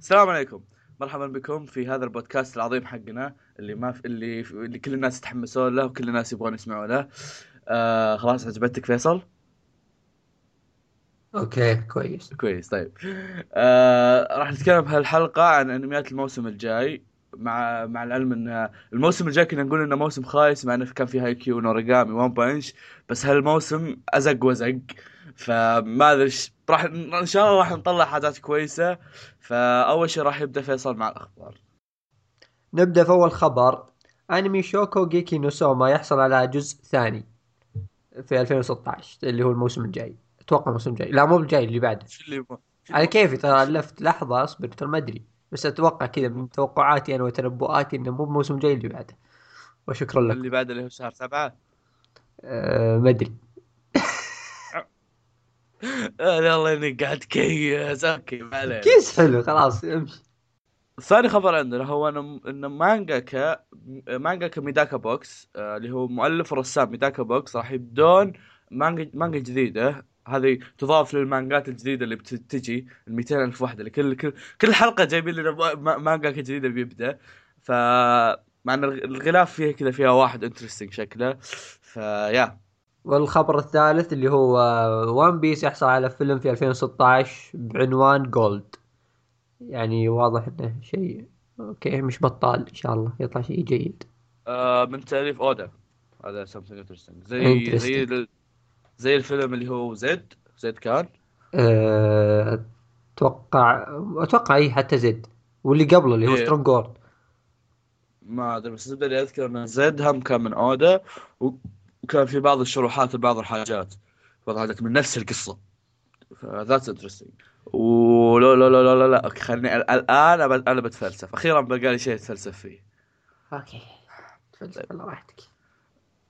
السلام عليكم. مرحبا بكم في هذا البودكاست العظيم حقنا اللي ما في اللي, اللي كل الناس يتحمسون له وكل الناس يبغون يسمعوا له. آه خلاص عجبتك فيصل؟ okay كويس. كويس طيب. آه راح نتكلم بهالحلقة عن أنميات الموسم الجاي. مع مع العلم إن الموسم الجاي كنا نقول إنه موسم خايس مع إنه كان فيه هاي كيو ونوراجامي و One Punch. بس هالموسم أزق وزق فما أدري راح إن شاء الله راح نطلع حاجات كويسة. فأول شيء راح يبدأ فيصل مع الأخبار. نبدأ في أول خبر. أنمي شوكوجيكي نو سوما يحصل على جزء ثاني في 2016 اللي هو الموسم الجاي. أتوقع الموسم الجاي. لا مو الجاي اللي بعده. اللي على كيفي ترى الفت لحظة أصبر ترى ما أدري. بس أتوقع كذا من توقعاتي أنا وتنبؤاتي إنه مو الموسم الجاي اللي بعده. وشكرا لك. اللي بعده اللي هو شهر سبعة؟ أه ما أدري. آه، الله إني قاعد كيس okay ما علينا. كيس حلو خلاص امشي. ثاني خبر عندنا هو ان ان مانجاكا مانجاكا ميداكا Box آه، اللي هو مؤلف ورسام ميداكا Box راح يبدون مانجا مانجا جديدة. هذه تضاف للمانجات الجديدة اللي بتجي ال 200 ألف وحده اللي كل كل كل حلقة جايبين لنا مانجا جديدة بيبدأ. ف مع إن الغلاف فيها كذا فيها واحد interesting شكله. ف yeah والخبر الثالث اللي هو One Piece يحصل على فيلم في 2016 بعنوان Gold يعني واضح إنه شيء okay مش بطال إن شاء الله. يطلع شيء جيد. آه من تأليف أودا. هذا something interesting. زي. زي زي الفيلم اللي هو Z Z كان؟ أه، أتوقع أتوقع اي حتى Z. واللي قبله اللي هو إيه. Strong World ما أدري بس الزبده اللي أذكر إن Z هم كان من اودا وكان في بعض الشروحات لبعض الحاجات. بعض الحاجات من نفس القصة. ف that's interesting ولا لا لا لا لا لا okay خليني ال- الآن أنا بتفلسف. أخيرا بقى لي شيء اتفلسف فيه. okay. تفلسف على راحتك.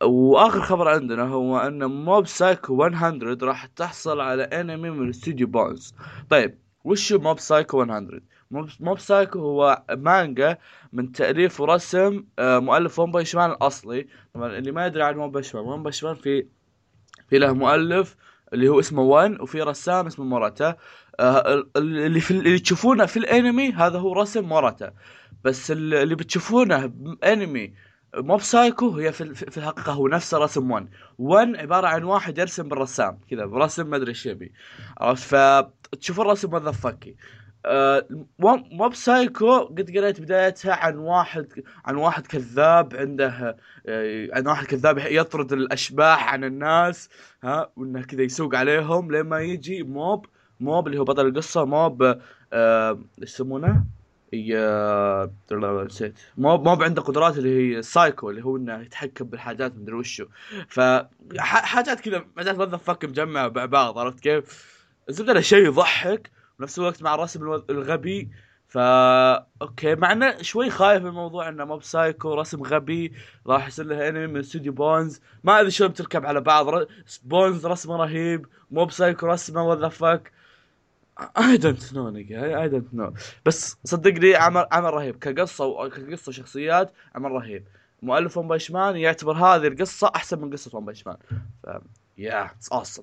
وآخر خبر عندنا هو أن Mob Psycho 100 راح تحصل على أنمي من استوديو Bones. طيب وش Mob Psycho 100 Mob- Psycho هو مانجا من تأليف ورسم آه، مؤلف One Punch Man الأصلي. طبعا اللي ما يدري عن One Punch Man One Punch Man في في له مؤلف اللي هو اسمه ONE وفي رسام اسمه موراتا. آه، ال- ال- اللي في اللي تشوفونه في الأنمي هذا هو رسم موراتا. بس ال- اللي بتشوفونه بأنمي Mob Psycho هي في في الحقيقة هو نفسه رسم 1 1 عبارة عن واحد يرسم بالرسام كذا برسم ما أدري إيش يبي. عرفت؟ فتشوف الرسم what the fuck آه Mob Psycho قد قريت بدايتها عن واحد عن واحد كذاب عنده آه عن واحد كذاب يطرد الأشباح عن الناس ها وإنه كذا يسوق عليهم لين ما يجي Mob Mob اللي هو بطل القصة Mob آه، إيش يسمونه؟ هي نسيت. Mob Mob عنده قدرات اللي هي السايكو اللي هو إنه يتحكم بالحاجات مدري وشو. ف ح- حاجات كذا حاجات what the fuck مجمعه مع بعض عرفت كيف؟ الزبدة شيء يضحك ونفس الوقت مع الرسم الغبي. ف okay مع إنه شوي خايف من الموضوع إنه Mob Psycho رسم غبي راح يصير له انمي من استوديو Bones ما أدري شلون بتركب على بعض Bones رسمه رهيب Mob Psycho رسمه what the fuck I don't know I don't know بس صدقني عمل عمل رهيب. كقصة وكقصه وشخصيات عمل رهيب. مؤلف One Punch Man يعتبر هذه القصة أحسن من قصة One Punch Man ف yeah it's awesome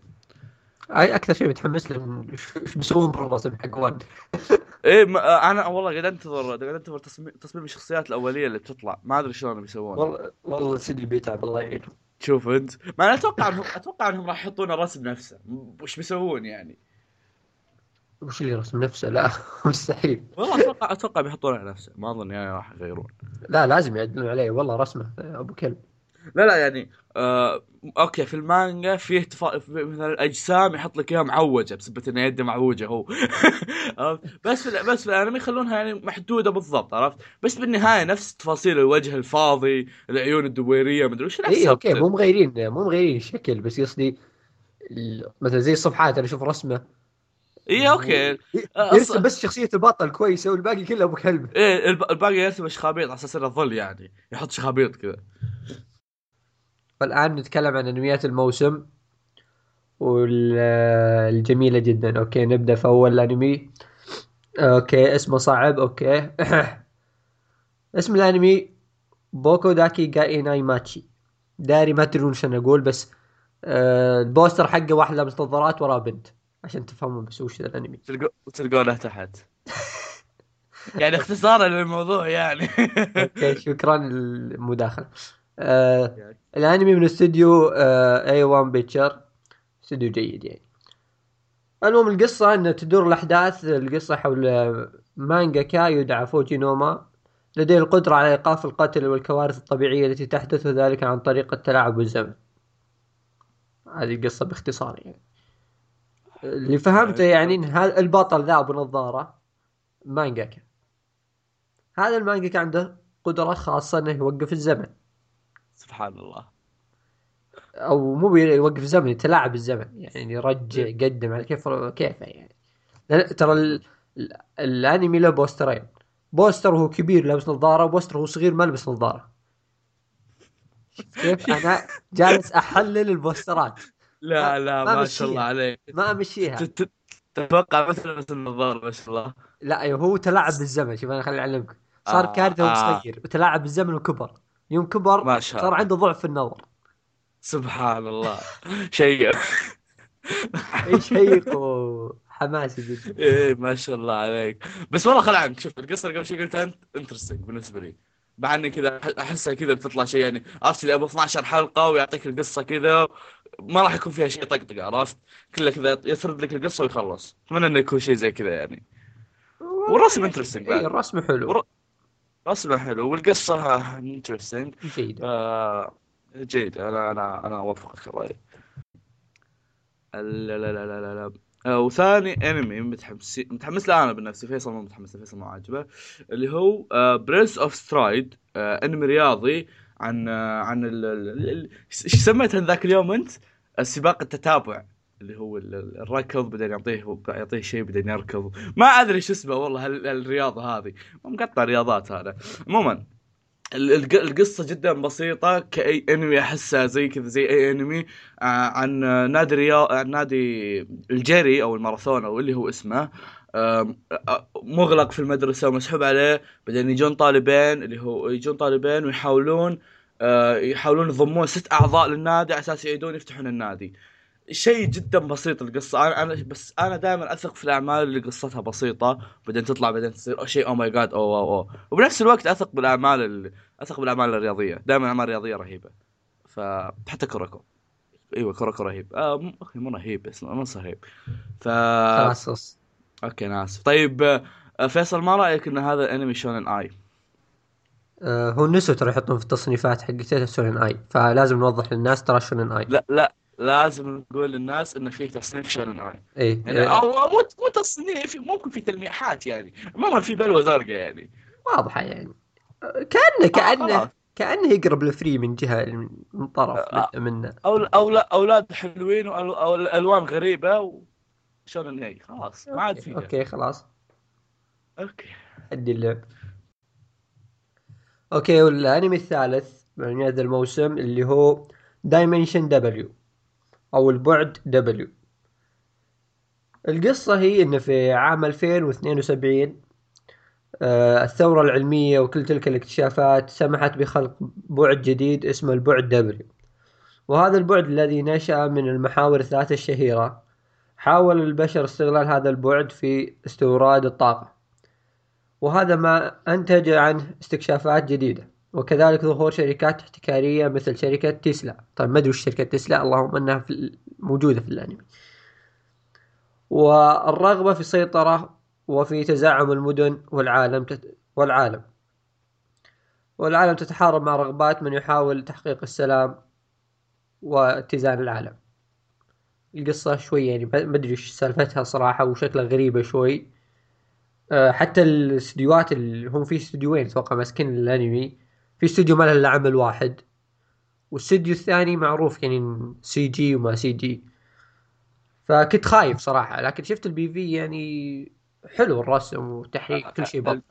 أي أكثر شيء متحمس له إيش بيسوون بالرسم حق ONE إيه أنا والله قاعد انتظر قاعد أنتظر تصميم تصميم الشخصيات الأولية اللي بتطلع. ما أدري شلون بيسوون. والله والله سيدي بيتعب الله يعينه شوف أنت. ما أنا أتوقع انهم أتوقع إنهم راح يحطون الرسم نفسه. وش بيسوون يعني؟ وش اللي رسم نفسه؟ لا مستحيل. والله أتوقع أتوقع بيحطون على نفسه. ما أظن يعني راح يغيرون. لا لازم يعدلون عليه. والله رسمه أبو كلب. لا لا يعني آه okay في المانجا فيه تفا... في مثلا الأجسام يحط لك إياها معوجة بسبه ان يده معوجة هو؟ بس في بس في الأنمي يخلونها يعني محدودة بالضبط عرفت؟ بس بالنهاية نفس تفاصيل الوجه الفاضي العيون الدويرية مدري وش إي okay مو مغيرين مو مغيرين الشكل بس قصدي مثلا زي الصفحات أنا أشوف رسمه اي okay. يرسم بس شخصية البطل كويسة والباقي كله أبو كلب. إيه الب- الباقي يرسم شخابيط على أساس إنه ظل يعني. يحط شخابيط كذا. والان نتكلم عن أنميات الموسم والجميلة جدا. okay نبدأ في أول أنمي. okay اسمه صعب. okay. اسم الأنمي Boku Dake ga Inai Machi. داري ما تدرون أنا أقول بس آه البوستر حقه واحد لابس نظارات وراه بنت. عشان تفهمون بس وش ذا الانمي. تلقو- تلقونه تحت. يعني اختصارا للموضوع يعني. okay شكرا للمداخلة. آه الانمي من استوديو آه A-1 Pictures استوديو جيد يعني. المهم القصة ان تدور الأحداث القصة حول مانجاكا يدعى فوجي نوما. لديه القدرة على إيقاف القتل والكوارث الطبيعية التي تحدث وذلك عن طريق التلاعب بالزمن هذه القصة باختصار يعني. اللي فهمته يعني إن هذا البطل ذا أبو نظارة مانجاكا. هذا المانجاكا عنده قدرة خاصة إنه يوقف الزمن. سبحان الله. أو مو يوقف الزمن يتلاعب الزمن. يعني يرجع يقدم على كيف كيفه يعني. ترى ال- ال- الأنمي له بوسترين. بوستر وهو كبير لابس نظارة. وبوستر وهو صغير ما لابس نظارة. كيف؟ أنا جالس أحلل البوسترات. لا لا ما ما شاء الله. عليك. ما امشيها تتوقع مثل بس النظارة ما شاء الله. لا أيوه هو تلاعب بالزمن. شوف أنا خليني أعلمك. صار آه، كارثة وهو آه. صغير. وتلاعب بالزمن وكبر يوم كبر ما شاء صار. عنده ضعف في النظر. سبحان الله. شيء. شيق وحماسي جدا. إيه ما شاء الله عليك. بس والله خل عنك. شوف القصة قبل شوي قلتها أنت interesting بالنسبة لي. مع إني كذا أحسها كذا بتطلع شيء يعني عرفت اللي أبو 12 حلقة ويعطيك القصة كذا ما راح يكون فيها شيء طقطقة عرفت؟ كله كذا يسرد لك القصة ويخلص. أتمنى إنه يكون شيء زي كذا يعني. والرسم interesting اي بعد. الرسم حلو. ور- رسمه حلو والقصة interesting جيد آه جيد أنا أنا أنا أوافقك الراي لا لا لا لا لا. وثاني انمي متحمس متحمس له أنا بنفسي فيصل مو متحمس له، فيصل ما عاجبه. اللي هو Prince of Stride انمي رياضي عن آه، عن إيش سميتها ذاك اليوم أنت؟ السباق التتابع. اللي هو ال- ال- الركض بعدين يعطيه يعطيه شيء بعدين يركض ما أدري شو اسمه والله هال- الرياضه هذه. مقطع رياضات هذا. عموما ال- الق- القصة جدا بسيطة كأي أنمي أحسها زي كذا زي أي أنمي آه، عن نادي رياض نادي الجري أو الماراثون أو اللي هو اسمه. آه، مغلق في المدرسة ومسحوب عليه. بعدين يجون طالبين اللي هو يجون طالبين ويحاولون آه، يحاولون يضمون ست أعضاء للنادي على أساس يعيدون يفتحون النادي. شيء جدا بسيط القصة. أنا أنا بس أنا دائما أثق في الأعمال اللي قصتها بسيطة بعدين تطلع بعدين تصير شيء oh my god oh oh oh. وبنفس الوقت أثق بالأعمال ال... أثق بالأعمال الرياضية. دائما اعمال رياضيه رهيبة. فحتى كوراكو أيوه كوراكو رهيب. آه م- أخي مو رهيب بس نص رهيب. ف خلاص okay أنا اسف طيب آه، فيصل ما رأيك إن هذا أنمي shounen ai؟ آه هو نسوا ترى يحطون في التصنيفات حقتها shounen ai فلازم نوضح للناس ترى shounen ai. لا لا. لازم نقول للناس إنه في تصنيف shounen ai اي يعني أو مو مو تصنيف ممكن في تلميحات يعني. عموما في بلوه زرقاء يعني. واضحة يعني. آه، كانه كانه خلاص. كأنه يقرب لفري من جهة من طرف آه. منه. أو أو لا أولاد حلوين وأل- أو ألوان غريبة و shounen ai خلاص ما عاد في okay خلاص. okay. ادي اللعب. okay والأنمي الثالث من هذا الموسم اللي هو Dimension W أو البعد W القصة هي إن في عام 2072 آه، الثورة العلمية وكل تلك الاكتشافات سمحت بخلق بعد جديد اسمه البعد دبليو وهذا البعد الذي نشأ من المحاور الثلاثة الشهيرة حاول البشر استغلال هذا البعد في استوراد الطاقة. وهذا ما أنتج عنه استكشافات جديدة. وكذلك ظهور شركات احتكارية مثل شركة تسلا. طيب ما أدري وش شركة تسلا اللهم أنها في موجودة في الأنمي. والرغبة في السيطرة وفي تزاعم المدن والعالم تت... والعالم. والعالم تتحارب مع رغبات من يحاول تحقيق السلام واتزان العالم. القصة شوي يعني ما أدري إيش سالفتها صراحة وشكلها غريبة شوي. أه، حتى الاستديوهات اللي هم في استديوين أتوقع ماسكين الأنمي. في استوديو ما له الا عمل واحد والاستوديو الثاني معروف يعني CG وما CG فكنت خايف صراحة لكن شفت ال PV يعني حلو الرسم والتحريك كل شيء بطل.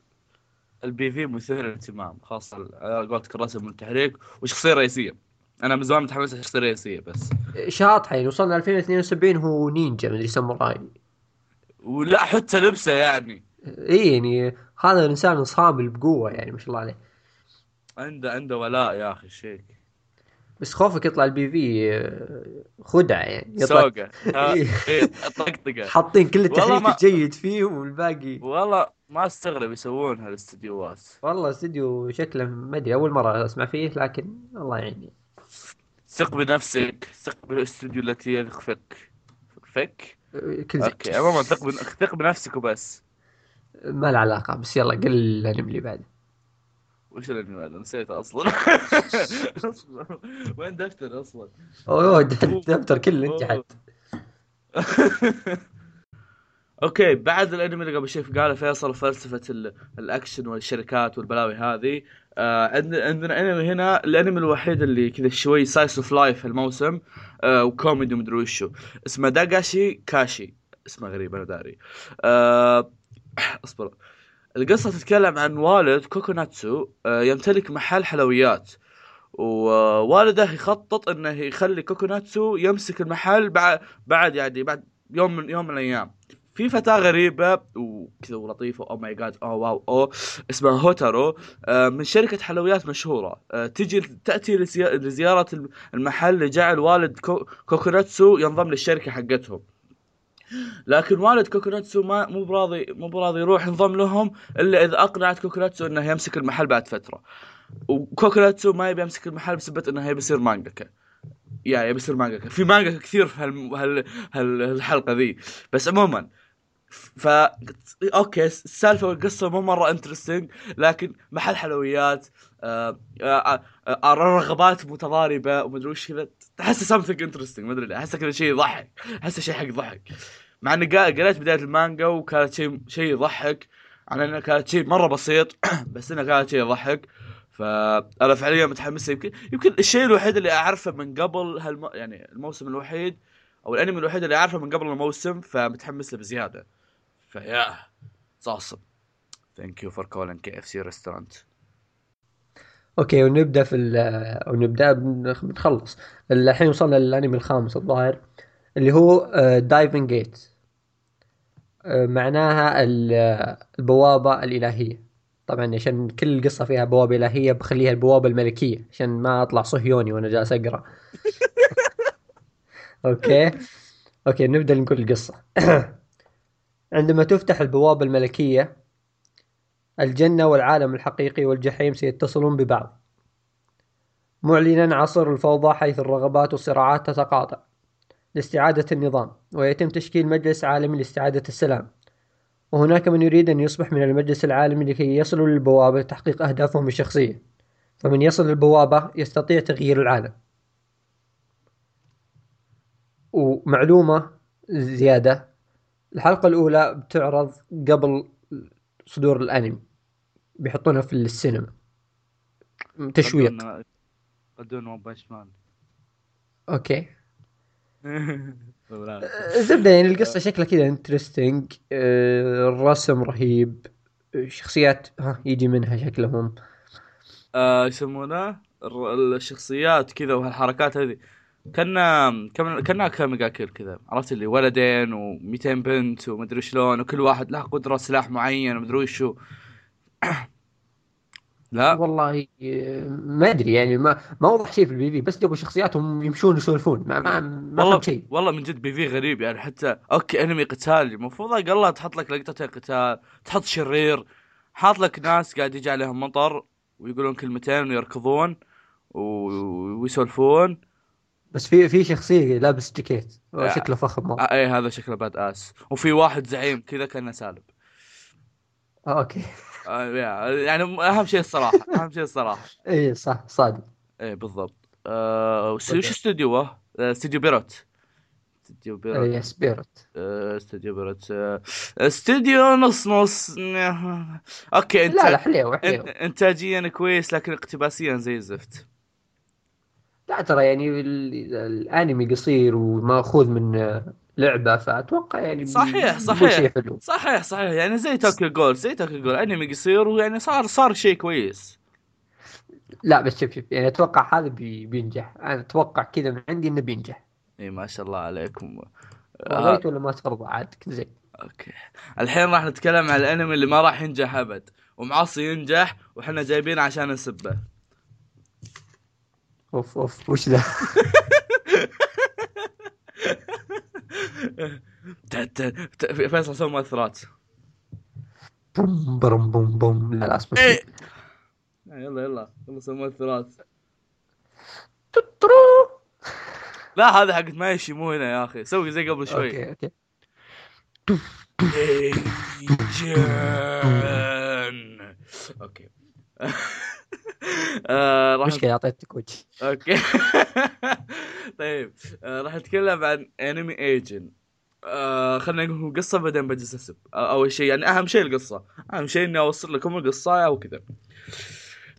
ال PV مثير للاهتمام خاصة على قولتك الرسم والتحريك وشخصية رئيسية. أنا من زمان متحمس للشخصية الرئيسية بس. شاطحة يعني وصلنا 2072 هو نينجا مدري ساموراي ولا حتى لبسه يعني. اي يعني هذا الإنسان صامل بقوة يعني ما شاء الله عليه. عنده عنده ولاء يا أخي الشيك بس خوفك يطلع ال PV آه، خدعة يعني يطلع سوقه. إيه. إيه، طقطقه حاطين كل التحريك ما- الجيد فيه والباقي. والله ما استغرب يسوونها الاستديوهات والله استديو شكله ما أدري أول مرة أسمع فيه لكن الله يعيني. ثق بنفسك ثق بالاستوديو التي يثق فيك فيك كل okay عموما ثق. ثق بنفسك وبس. ما له علاقة بس يلا قل الانمي اللي بعده. وش الانمي هذا نسيته أصلا؟ أصلاً. وين دفتر أصلا؟ أوه الدفتر كله انجحت okay بعد الأنمي اللي قبل شوي قاله فيصل فلسفة ال- الأكشن والشركات والبلاوي هذه آه عندنا أنمي هنا الأنمي الوحيد اللي كذا شوي slice of life هالموسم آه وكوميدي ومدري وشو. اسمه داغاشي كاشي. اسمه غريب أنا داري. آه أصبر. القصة تتكلم عن والد كوكوناتسو آه يمتلك محل حلويات. ووالده يخطط إنه يخلي كوكوناتسو يمسك المحل بعد بعد يعني بعد يوم من يوم من الأيام. في فتاة غريبة وكذا ولطيفة oh my god oh wow oh اسمها هوتارو آه، من شركة حلويات مشهورة. آه، تجي تأتي لزي- لزيارة المحل لجعل والد كو- كوكوناتسو ينضم للشركة حقتهم. لكن والد كوكوناتسو ما مو براضي مو براضي يروح ينضم لهم إلا إذا أقنعت كوكوناتسو إنه يمسك المحل بعد فترة. وكوكوناتسو ما يبي يمسك المحل بسبب إنه يبي يصير مانجاكا. يا يبي يصير مانجاكا. في مانجاكا كثير في هال... هال... هال... هالحلقة ذي. بس عموما ف okay السالفة والقصة مو مرة interesting لكن محل حلويات آه... آه... آه... رغبات متضاربة ومدري وش كذا. تحس something interesting ما أدري احسه كذا شيء يضحك احسه شيء حق ضحك. مع إني قريت بداية المانجا وكانت شيء شيء يضحك على إنها كانت شيء مرة بسيط بس إنها كانت شيء يضحك. فانا فعليا متحمس يمكن يمكن الشيء الوحيد اللي أعرفه من قبل هالم... يعني الموسم الوحيد أو الأنمي الوحيد اللي أعرفه من قبل الموسم فمتحمس له بزيادة. ف yeah thank you for calling KFC restaurant okay ونبدأ في ال- ونبدأ بن- بنخلص. الحين وصلنا للأنمي الخامس الظاهر اللي هو Divine Gate معناها ال- البوابة الإلهية. طبعا عشان كل القصة فيها بوابة إلهية بخليها البوابة الملكية عشان ما أطلع صهيوني وأنا جالس أقرأ. okay؟ okay نبدأ نقول القصة عندما تفتح البوابة الملكية الجنة والعالم الحقيقي والجحيم سيتصلون ببعض. معلنا عصر الفوضى حيث الرغبات والصراعات تتقاطع. لاستعادة النظام ويتم تشكيل مجلس عالمي لاستعادة السلام. وهناك من يريد أن يصبح من المجلس العالمي لكي يصلوا للبوابة لتحقيق أهدافهم الشخصية. فمن يصل للبوابة يستطيع تغيير العالم. ومعلومة زيادة الحلقة الأولى بتعرض قبل صدور الأنمي بيحطونها في السينما. تشويق. بدون One Punch Man okay. الزبدة يعني القصة شكلها كذا interesting الرسم رهيب. الشخصيات ها يجي منها شكلهم. آه، يسمونه الشخصيات كذا وهالحركات هذه. كنا كنا كنه Akame ga Kill كذا. عرفت اللي ولدين و200 بنت ومدري شلون وكل واحد له قدرة سلاح معين ومدري وشو لا. والله ما أدري يعني ما ما وضح شيء في ال PV بس جابوا شخصياتهم يمشون يسولفون. ما ما ما والله شيء. والله من جد PV غريب يعني حتى okay أنمي قتالي المفروض أقل تحط لك لقطتين قتال تحط شرير حاط لك ناس قاعد يجي عليهم مطر ويقولون كلمتين ويركضون ويسولفون. بس في في شخصية لابس جاكيت. آه. شكله فخم مرة. آه، إيه هذا شكله badass وفي واحد زعيم كذا كأنه سالب. آه، أوكي. يعني أهم شيء الصراحة أهم شيء الصراحة. اي صح صادق. إيه بالضبط. آه وش استوديوه؟ استوديو بيروت. استوديو بيروت. اي بيروت آه، استوديو بيروت. استوديو نص نص. أوكي انت لا لا حليو حليو. انتاجيا كويس لكن اقتباسيا زي الزفت. لا ترى يعني ال- الانمي قصير وماخوذ من لعبة فأتوقع يعني صحيح، صحيح. حلو. صحيح صحيح. يعني زي توكيو جول زي توكيو جول انمي قصير ويعني صار صار شيء كويس. لا بس شوف شوف يعني أتوقع هذا بي بينجح. أنا أتوقع كذا من عندي إنه بينجح. إي ما شاء الله عليكم. قريت ولا ما ترضى عاد زين أوكي. الحين راح نتكلم عن الانمي اللي ما راح ينجح أبد. ومعصي ينجح وحنا جايبينه عشان نسبه. أوف أوف. وش ذا؟ فيصل سوى مؤثرات. بوم برم بوم بوم. لا لا اسمه إيه. يلا يلا. يلا سوي مؤثرات. لا هذا حقت ماشي مو هنا يا أخي. سوي زي قبل شوي. أوكي أوكي. أوكي. آه، راح مشكلة اعطيتك وجه أوكي. طيب آه، راح نتكلم عن انمي ايجن آه خلينا نقول قصة بعدين بجلس اسب آه، أول شيء يعني أهم شيء القصة. أهم شيء إني أوصل لكم القصة أو كذا.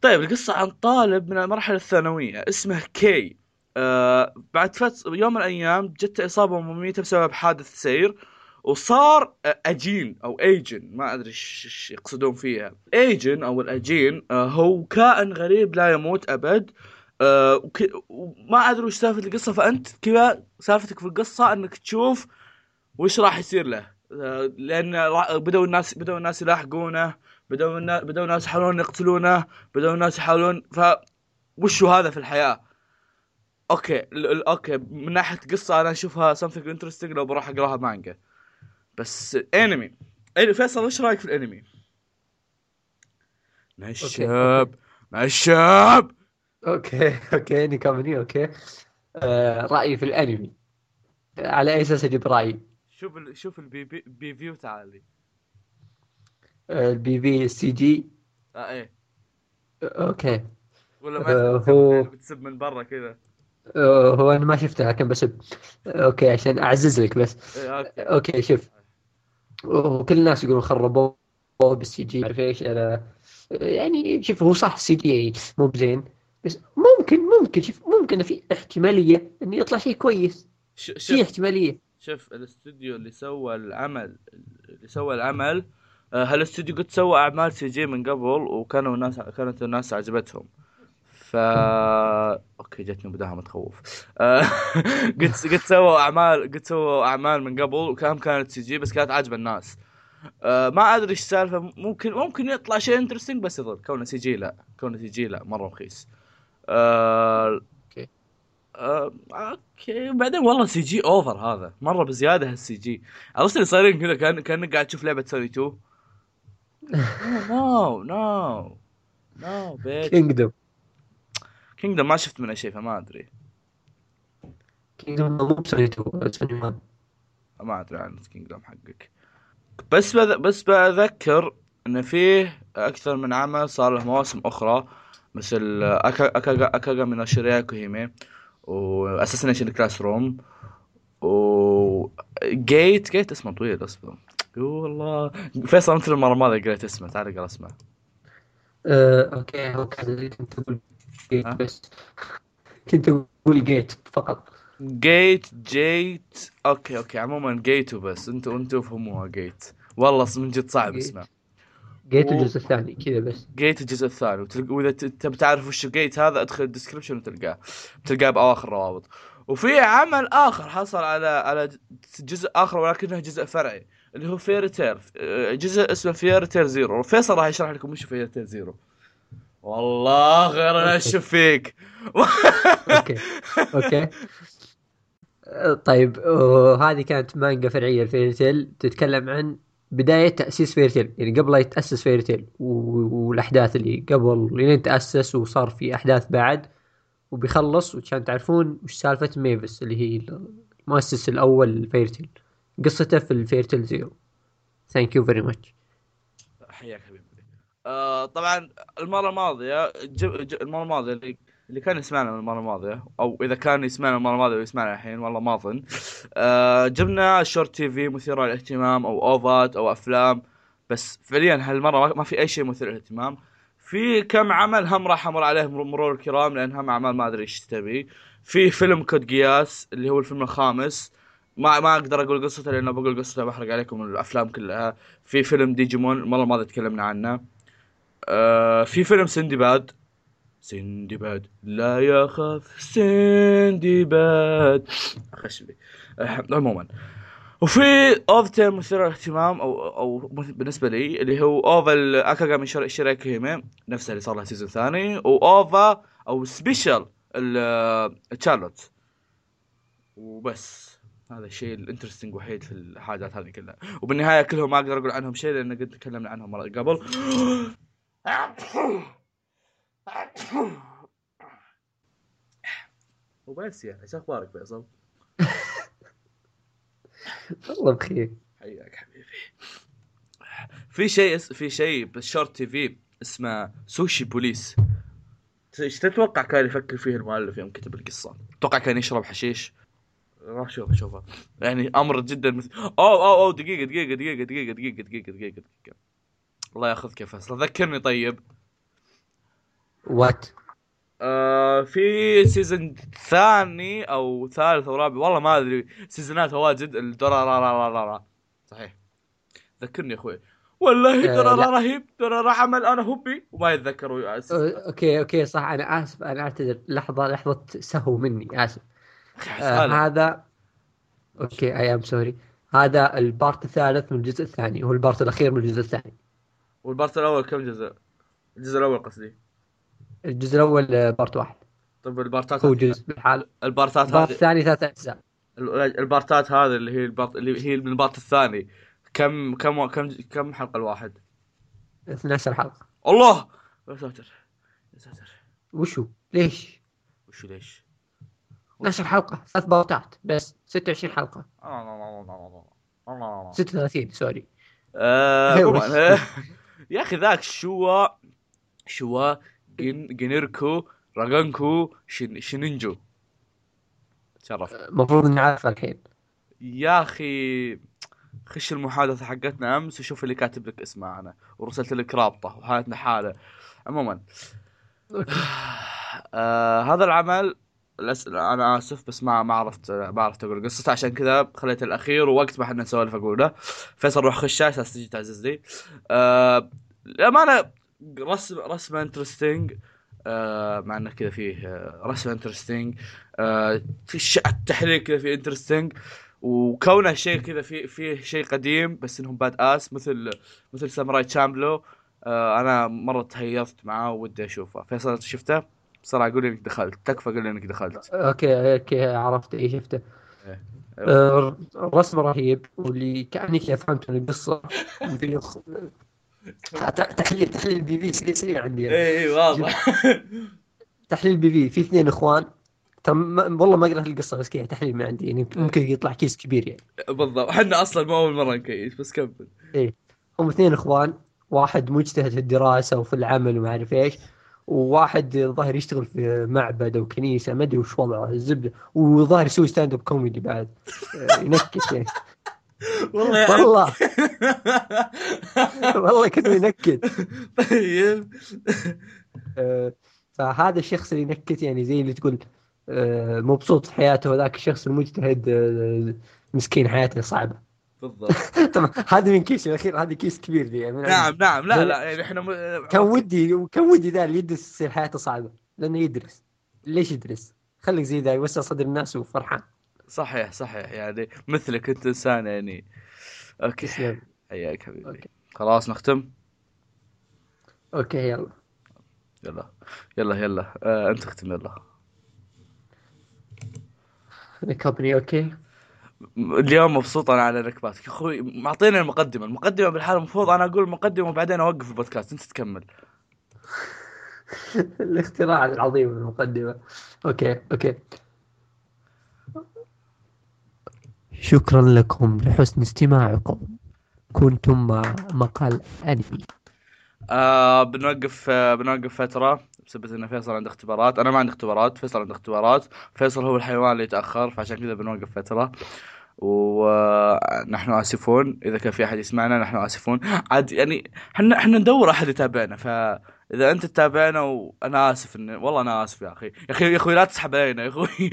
طيب القصة عن طالب من المرحلة الثانوية اسمه كي آه بعد فترة يوم من الأيام جته إصابة مميتة بسبب حادث سير. وصار أجين أو ايجن ما أدري إيش يقصدون فيها. ايجن أو الأجين هو كائن غريب لا يموت أبد. وما أدري وش سالفة القصة فأنت كذا سالفتك في القصة إنك تشوف وش راح يصير له. لأن بدأوا الناس بدأوا الناس يلاحقونه بدأوا الناس بدأوا الناس يحاولون يقتلونه بدأوا الناس يحاولون ف وشو هذا في الحياة؟ أوكي أوكي من ناحية قصة أنا أشوفها something interesting لو بروح أقراها مانجا. بس انمي فيصل وش رأيك في الانمي؟ نشاب نشاب أوكي. أوكي نكمل أوكي. آه رأيي في الانمي على أي أساس أجيب رأيي؟ شوف ال... شوف ال PP, PV تعالي آه، ال PV ال CG؟ آه إيه. أوكي. ولا آه، ما هو- بتسب, بتسب من برا كذا. آه، هو أنا ما شفته لكن بس أوكي عشان أعزز لك بس. إيه أوكي. أوكي شوف. وكل الناس يقولون خربوه بال CG عارف إيش أنا يعني شوف هو صح ال CG مو بزين بس ممكن ممكن شوف ممكن في احتمالية إنه يطلع شيء كويس. في احتمالية. شوف الاستوديو اللي سوى العمل اللي سوى العمل آه، هالاستوديو قد سوى أعمال CG من قبل وكانوا الناس كانت الناس عجبتهم ف أوكي جتني مداهمة تخوف قد قد سووا أعمال قد سووا أعمال من قبل وكان كانت CG بس كانت عاجبة الناس. آه، ما أدري إيش السالفة ممكن ممكن يطلع شيء interesting بس يظل. كونه سي جي لا كونه سي جي لا مرة رخيص. آه، أوكي. آه، أوكي. بعدين والله CG over هذا. مرة بزيادة هال CG. عرفت اللي صايرين كذا كأن كأنك قاعد تشوف لعبة سوني 2 no no no but كينجدوم كينجدم ما شفت منه شيء فما أدري. كينجدوم مو بسوني 2 سوني 1 ما أدري عن كينجدم حقك. بس بذ... بس بذكر إن فيه أكثر من عمل صار له مواسم أخرى مثل أكا... أكاغا أكاغامي نو شيرايوكي هيمي و Assassination Classroom و جيت جيت اسمه طويل اصبر والله. فيصل أنت المرة الماضية قريت اسمه تعال اقرأ اسمه. آه، أوكي هو كان اللي كنت أقول؟ بس. كنت أقول جيت فقط. جيت جيت أوكي أوكي عموما جيت وبس. أنتوا أنتوا فهموها جيت والله من جد صعب. اسمه جيت الجزء الثاني كذا بس. جيت الجزء الثاني. وتلق... وإذا ت- تبي تعرف وش جيت هذا أدخل ال description وتلقاه. تلقاه بأواخر الروابط. وفي عمل آخر حصل على على جزء آخر ولكنه جزء فرعي اللي هو فيري تيل جزء اسمه فيري تيل زيرو فيصل راح يشرح لكم وش فيري تيل زيرو والله غير أنا. أشوف فيك. أوكي. أوكي. طيب آه، هذه كانت مانجا فرعية لفيرتيل تتكلم عن بداية تأسيس فيرتيل يعني قبل لا يتأسس فيرتيل والأحداث اللي قبل لين تأسس وصار في أحداث بعد وبيخلص. وعشان تعرفون وش سالفة ميفس اللي هي المؤسس الأول لفيرتيل قصته في الفيرتيل زيرو thank you very much آه طبعا المرة الماضية ج... ج... المرة الماضية اللي اللي كان يسمعنا المرة الماضية أو إذا كان يسمعنا المرة الماضية ويسمعنا الحين والله ما أظن آه جبنا short TV مثيرة للاهتمام أو أوفات أو أفلام بس فعليا هالمرة ما- في أي شيء مثير للاهتمام. في كم عمل هم راح أمر عليه مر- مرور الكرام لأن هم أعمال ما أدري إيش تبي. في فيلم Code Geass اللي هو الفيلم الخامس. ما ما أقدر أقول قصته لأنه بقول قصته بحرق عليكم الأفلام كلها. في فيلم ديجيمون المرة الماضية تكلمنا عنه. آه في فيلم سندباد سندباد لا يخاف سندباد خشبي آه، عموما. وفي OVA مثير للاهتمام أو أو بالنسبة لي اللي هو OVA اكاغامي نو شر- شيرايوكي هيمي نفسها اللي صار لها season ثاني و OVA أو special ال- Charlotte وبس. هذا الشيء ال interesting وحيد في الحاجات هذه كلها. وبالنهاية كلهم ما أقدر أقول عنهم شيء لأن قد تكلمنا عنهم قبل. وبس يعني إيش أخبارك فيصل؟ والله بخير حياك حبيبي في شيء في شيء بال short TV اسمه سوشي بوليس إيش تتوقع كان يفكر فيه المؤلف يوم كتب القصة؟ توقع كان يشرب حشيش؟ راح شوف شوفه يعني أمر جدا مثل اوه اوه اوه دقيقة دقيقة دقيقة دقيقة دقيقة دقيقة دقيقة, دقيقة. الله ياخذك يا فيصل. ذكرني طيب. What آه في season ثاني أو ثالث أو رابع والله ما أدري. سيزونات واجد. الدورا را را را را صحيح. ذكرني يا أخوي. والله آه، درا لا. رهيب. درا عمل أنا هوبي وما يتذكر. أه، okay okay صح. أنا آسف. أنا أعتذر. لحظة لحظة سهو مني. آسف. آه هذا okay I'm sorry هذا ال part الثالث من الجزء الثاني. هو ال part الأخير من الجزء الثاني. وال part الأول كم جزء؟ الجزء الأول قصدي الجزء الأول آه، part واحد طب البارتات هو جزء بالحال البارتات ال part الثاني ثلاث اجزاء البارتات هذه اللي هي ال part اللي هي من ال part الثاني كم كم كم كم حلقه الواحد؟ 12 حلقه الله يا ساتر يا ساتر وشو ليش وش ليش؟ 12 حلقه ثلاث بارتات بس 26 حلقه آه، 36 sorry عموماً، وش؟ آه، يا أخي ذاك شوا شوا جن جنروكو راكوجو شن شنجو تشرف. المفروض إني عارفه الحين. يا أخي خش المحادثة حقتنا أمس وشوف اللي كاتب لك اسمه أنا. ورسلت لك رابطة وحالتنا حالة. عموما. آه هذا العمل الأس... أنا آسف بس ما ما عرفت ما عرفت أقول قصته. عشان كذا خليت الأخير ووقت ما إحنا نسولف أقوله. فيصل روح خشه أساس تجي تعزز لي آه للأمانة رسم رسمه interesting آه مع إنه كذا فيه آه رسمه interesting آه في التحريك كذا فيه interesting وكونه شيء كذا فيه فيه شيء قديم بس إنهم badass مثل مثل Samurai Champloo آه أنا مرة تهيضت معاه ودي أشوفه. فيصل شفته؟ بصراحة قول إنك دخلت تكفى قول إنك دخلت. okay okay عرفت. اي شفته. إيه. آه، الرسم رهيب واللي كاني كذا فهمت من القصة تحليل تحليل PV سريع سريع عندي. اي اي واضح. تحليل PV في اثنين إخوان. ترى ما- والله ما قرأت القصة بس كذا تحليل من عندي. يعني ممكن يطلع كيس كبير يعني. بالضبط. إحنا أصلا مو أول مرة نكيس بس كمل. هم اثنين إخوان. واحد مجتهد في الدراسة وفي العمل وما أعرف إيش. وواحد ظاهر يشتغل في معبد أو كنيسة ما أدري وش وضعه الزبده وظاهر يسوي stand up comedy بعد. آه، ينكت يعني. والله والله. والله كأنه ينكت. طيب. آه، فهذا الشخص اللي ينكت يعني زي اللي تقول آه، مبسوط في حياته وذاك الشخص المجتهد مسكين حياته صعبة. بالضبط. طبعا هذا من كيس الأخير هذا كيس كبير ذي يعني. نعم نعم. لا لا يعني إحنا م... كان ودي كان ودي ذا اللي يدرس يصير حياته صعبة لأنه يدرس. ليش يدرس؟ خليك زي ذا يوسع صدر الناس وفرحان. صحيح صحيح. يعني مثلك أنت إنسان يعني. Okay. حياك حبيبي. Okay. خلاص نختم؟ Okay يلا. يلا. يلا يلا. آه أنت اختم يلا. ريكوبري okay. اليوم مبسوط أنا على نكباتك يا أخوي معطينا المقدمة. المقدمة بالحال المفروض أنا أقول المقدمه وبعدين أوقف البودكاست. أنت تكمل. الاختراع العظيم المقدمة. Okay okay. شكرا لكم لحسن استماعكم. كنتم مع مقال انمي آه بنوقف آه بنوقف فترة. بسبب إن فيصل عنده اختبارات، أنا ما عندي اختبارات، فيصل عنده اختبارات، فيصل هو الحيوان اللي يتأخر فعشان كذا بنوقف فترة. ونحن آسفون إذا كان في أحد يسمعنا نحن آسفون. عاد يعني إحنا إحنا ندور أحد يتابعنا فإذا أنت تتابعنا وأنا آسف إن والله أنا آسف يا أخي. يا أخي يا أخوي لا تسحب علينا يا أخوي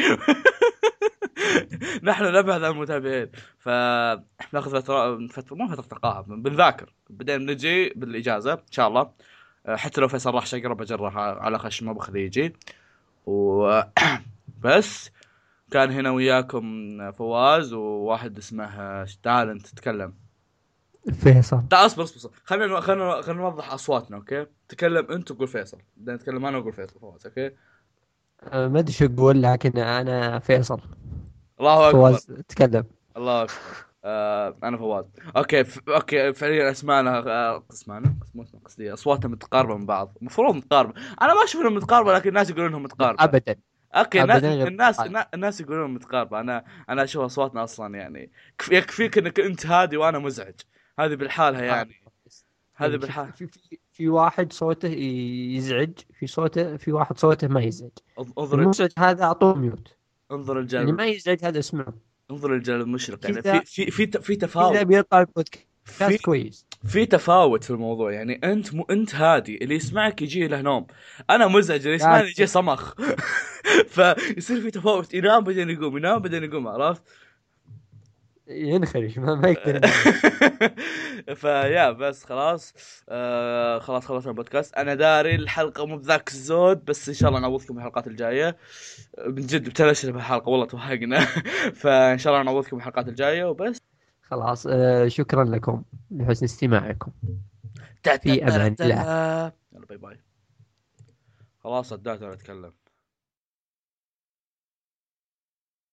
نحن نبحث عن المتابعين. فناخذ فترة فترة مو فترة تقاعد بنذاكر. بعدين نجي بالإجازة إن شاء الله. حتى لو فيصل راح شقره بجره على خش ما بخليه يجي. و بس كان هنا وياكم فواز وواحد اسمه تعال انت تتكلم. فيصل. تعال أصبر أصبر أصبر. خلينا خلينا خلينا نوضح أصواتنا okay؟ تكلم أنت وقول فيصل. بعدين اتكلم أنا واقول فيصل فواز okay؟ أه، ما أدري شو أقول لكن أنا فيصل. الله أكبر. فواز تكلم. الله أكبر. آه أنا فواز. okay ف... okay فعليا اسمائنا آه، اسمه قصدي اصواتنا متقاربة من بعض. المفروض متقاربة. أنا ما أشوف انها متقاربة لكن الناس يقولون انها متقاربة. ابدا. okay أبداً الناس غير الناس. الناس يقولون متقاربة. أنا أنا أشوف أصواتنا أصلا يعني كف- يكفيك إنك أنت هادي وأنا مزعج. هذه بالحالها يعني. هذه يعني بالحال. في, في, في واحد صوته يزعج في صوته في واحد صوته ما يزعج. انظر المزعج هذا أعطوه ميوت انظر اللي الجانب ما يزعج هذا اسمعه انظر الجانب المشرق. يعني في في في في اذا تفاوت. بيطلع البودكاست. في كويس في تفاوت في الموضوع. يعني أنت مو أنت هادي. اللي يسمعك يجي له نوم أنا مزعج. اللي يسمعني يجي صمخ. فيصير في تفاوت. ينام بعدين يقوم. ينام بعدين يقوم. عرفت؟ ينخرش ما, ما يقدر. فيا بس خلاص. آه خلاص خلصنا البودكاست. أنا داري الحلقة مو بذاك الزود بس إن شاء الله نعوضكم الحلقات الجاية. من جد بتلاشى بهالحلقه والله توهقنا. فإن شاء الله نعوضكم الحلقات الجاية وبس. خلاص آه شكرا لكم لحسن استماعكم. في أمان الله. باي باي خلاص صدقت أنا اتكلم